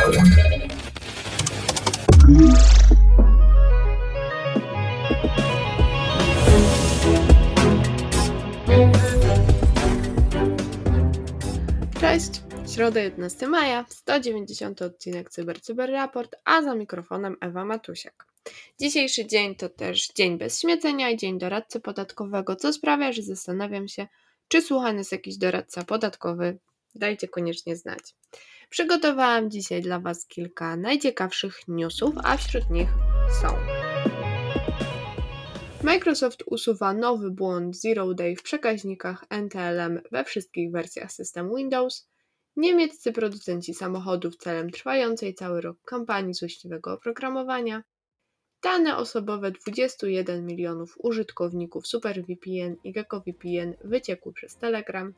Cześć! Środa 11 maja, 190 odcinek Cyber Cyber Raport, a za mikrofonem Ewa Matusiak. Dzisiejszy dzień to też dzień bez śmiecenia i dzień doradcy podatkowego, co sprawia, że zastanawiam się, czy słuchany jest jakiś doradca podatkowy. Dajcie koniecznie znać. Przygotowałam dzisiaj dla Was kilka najciekawszych newsów, a wśród nich są. Microsoft usuwa nowy błąd Zero Day w przekaźnikach NTLM we wszystkich wersjach systemu Windows. Niemieccy producenci samochodów celem trwającej cały rok kampanii złośliwego oprogramowania. Dane osobowe 21 milionów użytkowników SuperVPN i GeckoVPN wyciekły przez Telegram.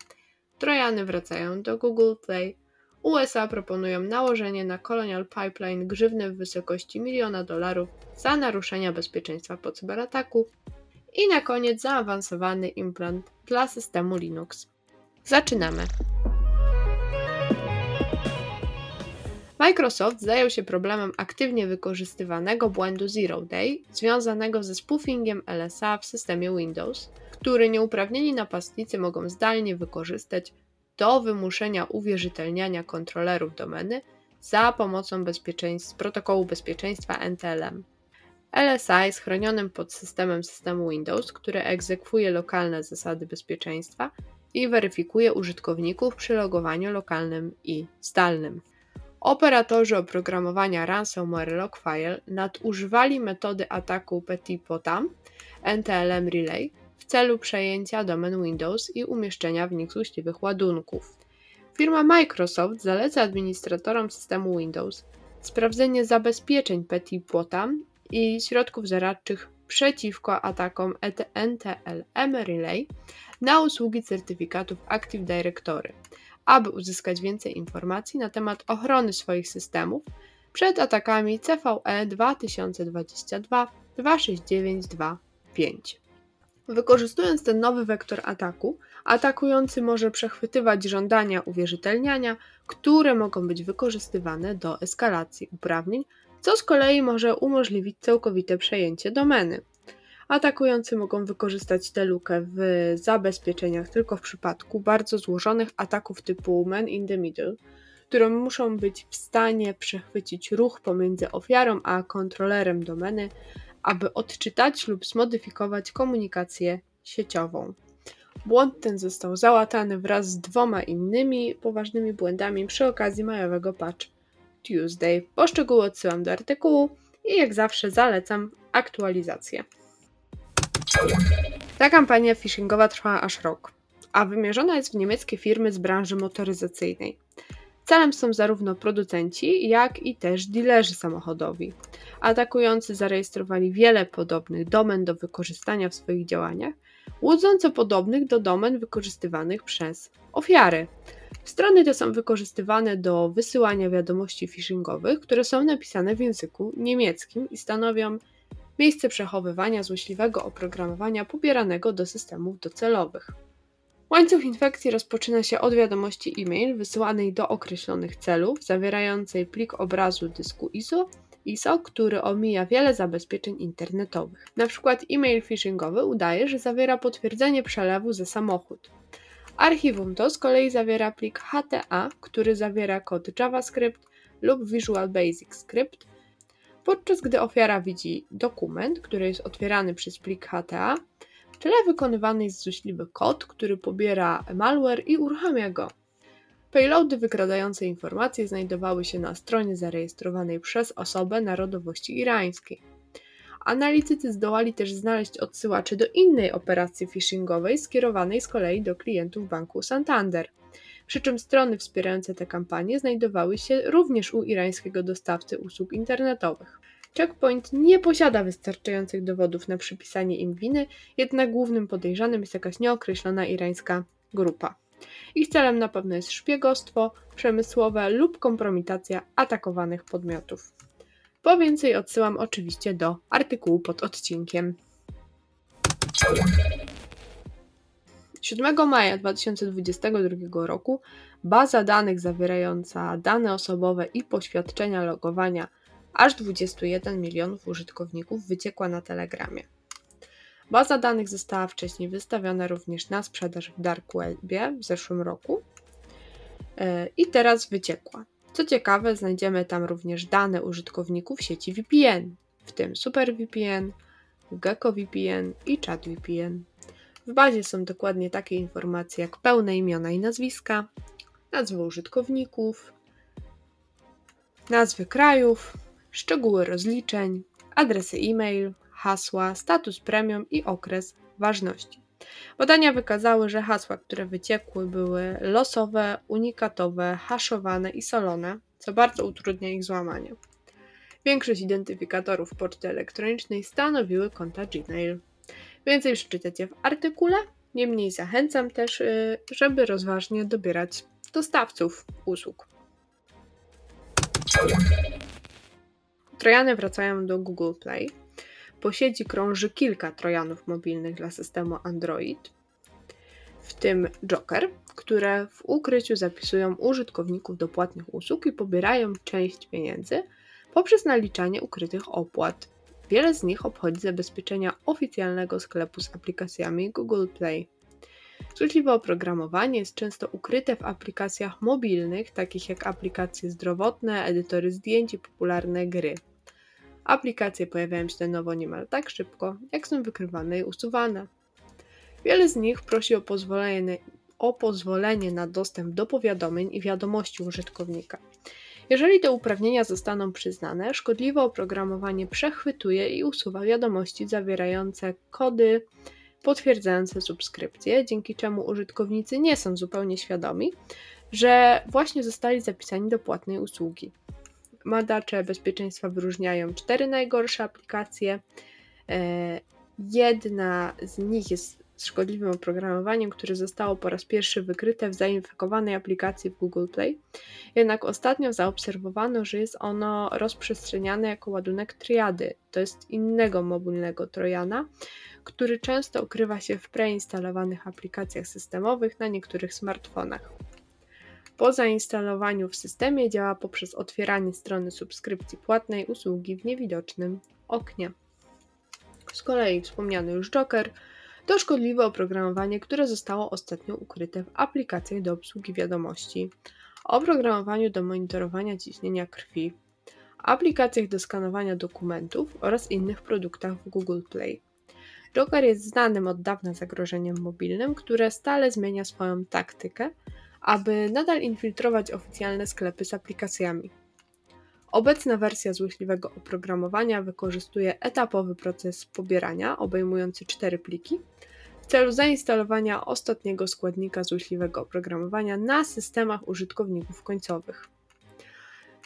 Trojany wracają do Google Play. USA proponują nałożenie na Colonial Pipeline grzywny w wysokości miliona dolarów za naruszenia bezpieczeństwa po cyberataku. I na koniec zaawansowany implant dla systemu Linux. Zaczynamy. Microsoft zajął się problemem aktywnie wykorzystywanego błędu Zero Day związanego ze spoofingiem LSA w systemie Windows, który nieuprawnieni napastnicy mogą zdalnie wykorzystać do wymuszenia uwierzytelniania kontrolerów domeny za pomocą bezpieczeństw, protokołu bezpieczeństwa NTLM. LSA jest chronionym podsystemem systemu Windows, który egzekwuje lokalne zasady bezpieczeństwa i weryfikuje użytkowników przy logowaniu lokalnym i zdalnym. Operatorzy oprogramowania ransomware Logfile nadużywali metody ataku Petit Potam NTLM Relay w celu przejęcia domen Windows i umieszczenia w nich złośliwych ładunków. Firma Microsoft zaleca administratorom systemu Windows sprawdzenie zabezpieczeń Petit Potam i środków zaradczych przeciwko atakom NTLM Relay na usługi certyfikatów Active Directory, aby uzyskać więcej informacji na temat ochrony swoich systemów przed atakami CVE 2022-26925. Wykorzystując ten nowy wektor ataku, atakujący może przechwytywać żądania uwierzytelniania, które mogą być wykorzystywane do eskalacji uprawnień, co z kolei może umożliwić całkowite przejęcie domeny. Atakujący mogą wykorzystać tę lukę w zabezpieczeniach tylko w przypadku bardzo złożonych ataków typu Man in the Middle, które muszą być w stanie przechwycić ruch pomiędzy ofiarą a kontrolerem domeny, aby odczytać lub zmodyfikować komunikację sieciową. Błąd ten został załatany wraz z dwoma innymi poważnymi błędami przy okazji majowego patch Tuesday. Poszczegóły odsyłam do artykułu i jak zawsze zalecam aktualizację. Ta kampania phishingowa trwa aż rok, a wymierzona jest w niemieckie firmy z branży motoryzacyjnej. Celem są zarówno producenci, jak i też dilerzy samochodowi. Atakujący zarejestrowali wiele podobnych domen do wykorzystania w swoich działaniach, łudząco podobnych do domen wykorzystywanych przez ofiary. Strony te są wykorzystywane do wysyłania wiadomości phishingowych, które są napisane w języku niemieckim i stanowią miejsce przechowywania złośliwego oprogramowania pobieranego do systemów docelowych. Łańcuch infekcji rozpoczyna się od wiadomości e-mail wysyłanej do określonych celów, zawierającej plik obrazu dysku ISO, ISO, który omija wiele zabezpieczeń internetowych. Na przykład e-mail phishingowy udaje, że zawiera potwierdzenie przelewu za samochód. Archiwum to z kolei zawiera plik HTA, który zawiera kod JavaScript lub Visual Basic Script, podczas gdy ofiara widzi dokument, który jest otwierany przez plik HTA, tle wykonywany jest złośliwy kod, który pobiera malware i uruchamia go. Payloady wykradające informacje znajdowały się na stronie zarejestrowanej przez osobę narodowości irańskiej. Analitycy zdołali też znaleźć odsyłacze do innej operacji phishingowej skierowanej z kolei do klientów banku Santander. Przy czym strony wspierające tę kampanię znajdowały się również u irańskiego dostawcy usług internetowych. Checkpoint nie posiada wystarczających dowodów na przypisanie im winy, jednak głównym podejrzanym jest jakaś nieokreślona irańska grupa. Ich celem na pewno jest szpiegostwo przemysłowe lub kompromitacja atakowanych podmiotów. Po więcej odsyłam oczywiście do artykułu pod odcinkiem. 7 maja 2022 roku baza danych zawierająca dane osobowe i poświadczenia logowania aż 21 milionów użytkowników wyciekła na Telegramie. Baza danych została wcześniej wystawiona również na sprzedaż w Dark Webie w zeszłym roku e, i teraz wyciekła. Co ciekawe, znajdziemy tam również dane użytkowników sieci VPN, w tym SuperVPN, GeckoVPN i ChatVPN. W bazie są dokładnie takie informacje jak pełne imiona i nazwiska, nazwy użytkowników, nazwy krajów, szczegóły rozliczeń, adresy e-mail, hasła, status premium i okres ważności. Badania wykazały, że hasła, które wyciekły, były losowe, unikatowe, haszowane i solone, co bardzo utrudnia ich złamanie. Większość identyfikatorów poczty elektronicznej stanowiły konta Gmail. Więcej przeczytacie w artykule, niemniej zachęcam też, y, żeby rozważnie dobierać dostawców usług. Trojany wracają do Google Play. Po sieci krąży kilka trojanów mobilnych dla systemu Android, w tym Joker, które w ukryciu zapisują użytkowników do płatnych usług i pobierają część pieniędzy poprzez naliczanie ukrytych opłat. Wiele z nich obchodzi zabezpieczenia oficjalnego sklepu z aplikacjami Google Play. Złośliwe oprogramowanie jest często ukryte w aplikacjach mobilnych, takich jak aplikacje zdrowotne, edytory zdjęć i popularne gry. Aplikacje pojawiają się na nowo niemal tak szybko, jak są wykrywane i usuwane. Wiele z nich prosi o pozwolenie, o pozwolenie na dostęp do powiadomień i wiadomości użytkownika. Jeżeli te uprawnienia zostaną przyznane, szkodliwe oprogramowanie przechwytuje i usuwa wiadomości zawierające kody potwierdzające subskrypcję, dzięki czemu użytkownicy nie są zupełnie świadomi, że właśnie zostali zapisani do płatnej usługi. Madacze bezpieczeństwa wyróżniają cztery najgorsze aplikacje. E, jedna z nich jest szkodliwym oprogramowaniem, które zostało po raz pierwszy wykryte w zainfekowanej aplikacji w Google Play. Jednak ostatnio zaobserwowano, że jest ono rozprzestrzeniane jako ładunek triady, to jest innego mobilnego trojana, który często ukrywa się w preinstalowanych aplikacjach systemowych na niektórych smartfonach. Po zainstalowaniu w systemie działa poprzez otwieranie strony subskrypcji płatnej usługi w niewidocznym oknie. Z kolei wspomniany już Joker to szkodliwe oprogramowanie, które zostało ostatnio ukryte w aplikacjach do obsługi wiadomości, oprogramowaniu do monitorowania ciśnienia krwi, aplikacjach do skanowania dokumentów oraz innych produktach w Google Play. Joker jest znanym od dawna zagrożeniem mobilnym, które stale zmienia swoją taktykę, aby nadal infiltrować oficjalne sklepy z aplikacjami. Obecna wersja złośliwego oprogramowania wykorzystuje etapowy proces pobierania, obejmujący cztery pliki, w celu zainstalowania ostatniego składnika złośliwego oprogramowania na systemach użytkowników końcowych.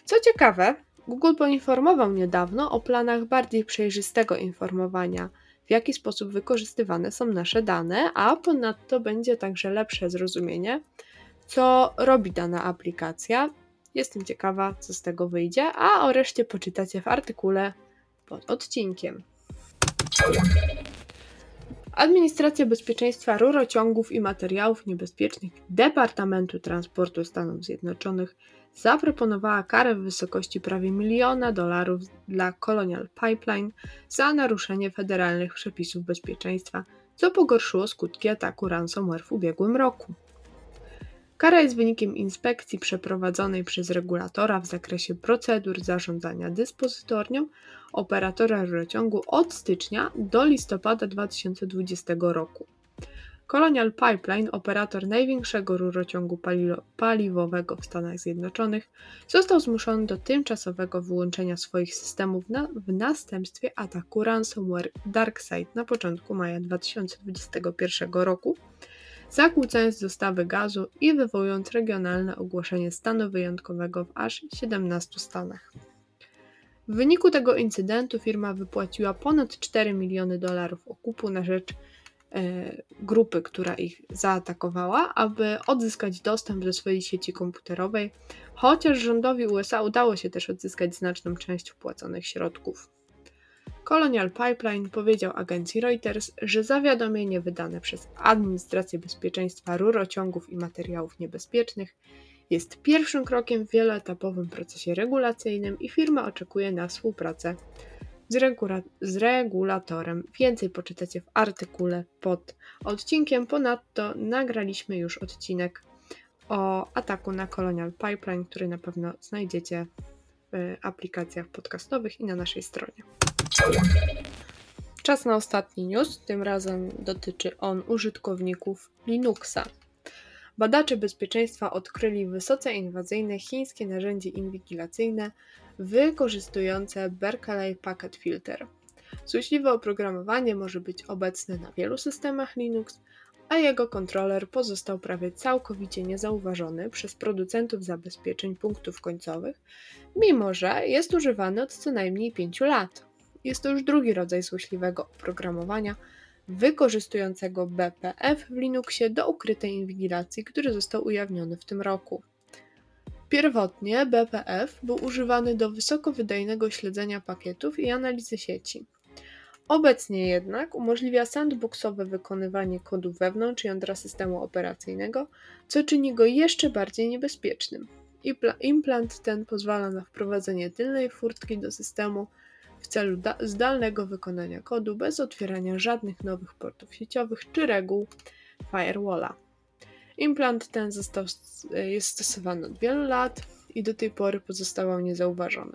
Co ciekawe, Google poinformował niedawno o planach bardziej przejrzystego informowania, w jaki sposób wykorzystywane są nasze dane, a ponadto będzie także lepsze zrozumienie, co robi dana aplikacja. Jestem ciekawa, co z tego wyjdzie, a o reszcie poczytacie w artykule pod odcinkiem. Administracja Bezpieczeństwa Rurociągów i Materiałów Niebezpiecznych Departamentu Transportu Stanów Zjednoczonych zaproponowała karę w wysokości prawie miliona dolarów dla Colonial Pipeline za naruszenie federalnych przepisów bezpieczeństwa, co pogorszyło skutki ataku ransomware w ubiegłym roku. Kara jest wynikiem inspekcji przeprowadzonej przez regulatora w zakresie procedur zarządzania dyspozytornią operatora rurociągu od stycznia do listopada 2020 roku. Colonial Pipeline, operator największego rurociągu paliwowego w Stanach Zjednoczonych, został zmuszony do tymczasowego wyłączenia swoich systemów na, w następstwie ataku ransomware DarkSide na początku maja 2021 roku, zakłócając dostawy gazu i wywołując regionalne ogłoszenie stanu wyjątkowego w aż 17 stanach. W wyniku tego incydentu firma wypłaciła ponad 4 miliony dolarów okupu na rzecz e, grupy, która ich zaatakowała, aby odzyskać dostęp do swojej sieci komputerowej, chociaż rządowi USA udało się też odzyskać znaczną część wpłaconych środków. Colonial Pipeline powiedział agencji Reuters, że zawiadomienie wydane przez Administrację Bezpieczeństwa Rurociągów i Materiałów Niebezpiecznych jest pierwszym krokiem w wieloetapowym procesie regulacyjnym i firma oczekuje na współpracę z, regula z regulatorem. Więcej poczytacie w artykule pod odcinkiem. Ponadto nagraliśmy już odcinek o ataku na Colonial Pipeline, który na pewno znajdziecie w aplikacjach podcastowych i na naszej stronie. Czas na ostatni news. Tym razem dotyczy on użytkowników Linuxa. Badacze bezpieczeństwa odkryli wysoce inwazyjne chińskie narzędzie inwigilacyjne wykorzystujące Berkeley Packet Filter. Złośliwe oprogramowanie może być obecne na wielu systemach Linux, a jego kontroler pozostał prawie całkowicie niezauważony przez producentów zabezpieczeń punktów końcowych, mimo że jest używany od co najmniej 5 lat. Jest to już drugi rodzaj złośliwego oprogramowania wykorzystującego BPF w Linuxie do ukrytej inwigilacji, który został ujawniony w tym roku. Pierwotnie BPF był używany do wysokowydajnego śledzenia pakietów i analizy sieci. Obecnie jednak umożliwia sandboxowe wykonywanie kodu wewnątrz jądra systemu operacyjnego, co czyni go jeszcze bardziej niebezpiecznym. Implant ten pozwala na wprowadzenie tylnej furtki do systemu w celu zdalnego wykonania kodu bez otwierania żadnych nowych portów sieciowych czy reguł firewalla. Implant ten został, jest stosowany od wielu lat i do tej pory pozostawał niezauważony.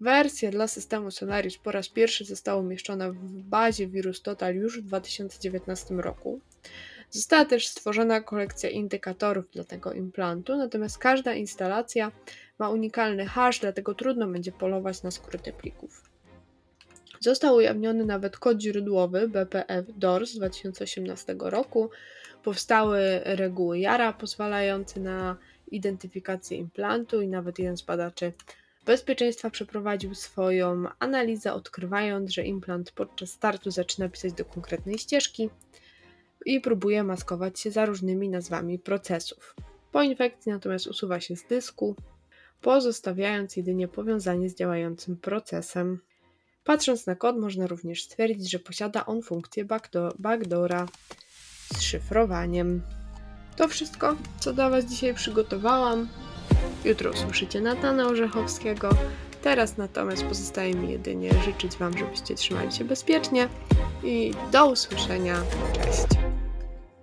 Wersja dla systemu Solaris po raz pierwszy została umieszczona w bazie Virus Total już w 2019 roku. Została też stworzona kolekcja indykatorów dla tego implantu, natomiast każda instalacja ma unikalny hash, dlatego trudno będzie polować na skróty plików. Został ujawniony nawet kod źródłowy BPF DORS z 2018 roku. Powstały reguły Jara pozwalające na identyfikację implantu i nawet jeden z badaczy bezpieczeństwa przeprowadził swoją analizę, odkrywając, że implant podczas startu zaczyna pisać do konkretnej ścieżki i próbuje maskować się za różnymi nazwami procesów. Po infekcji natomiast usuwa się z dysku, pozostawiając jedynie powiązanie z działającym procesem. Patrząc na kod, można również stwierdzić, że posiada on funkcję backdoora z szyfrowaniem. To wszystko, co dla Was dzisiaj przygotowałam. Jutro usłyszycie Natana Orzechowskiego. Teraz natomiast pozostaje mi jedynie życzyć Wam, żebyście trzymali się bezpiecznie i do usłyszenia. Cześć!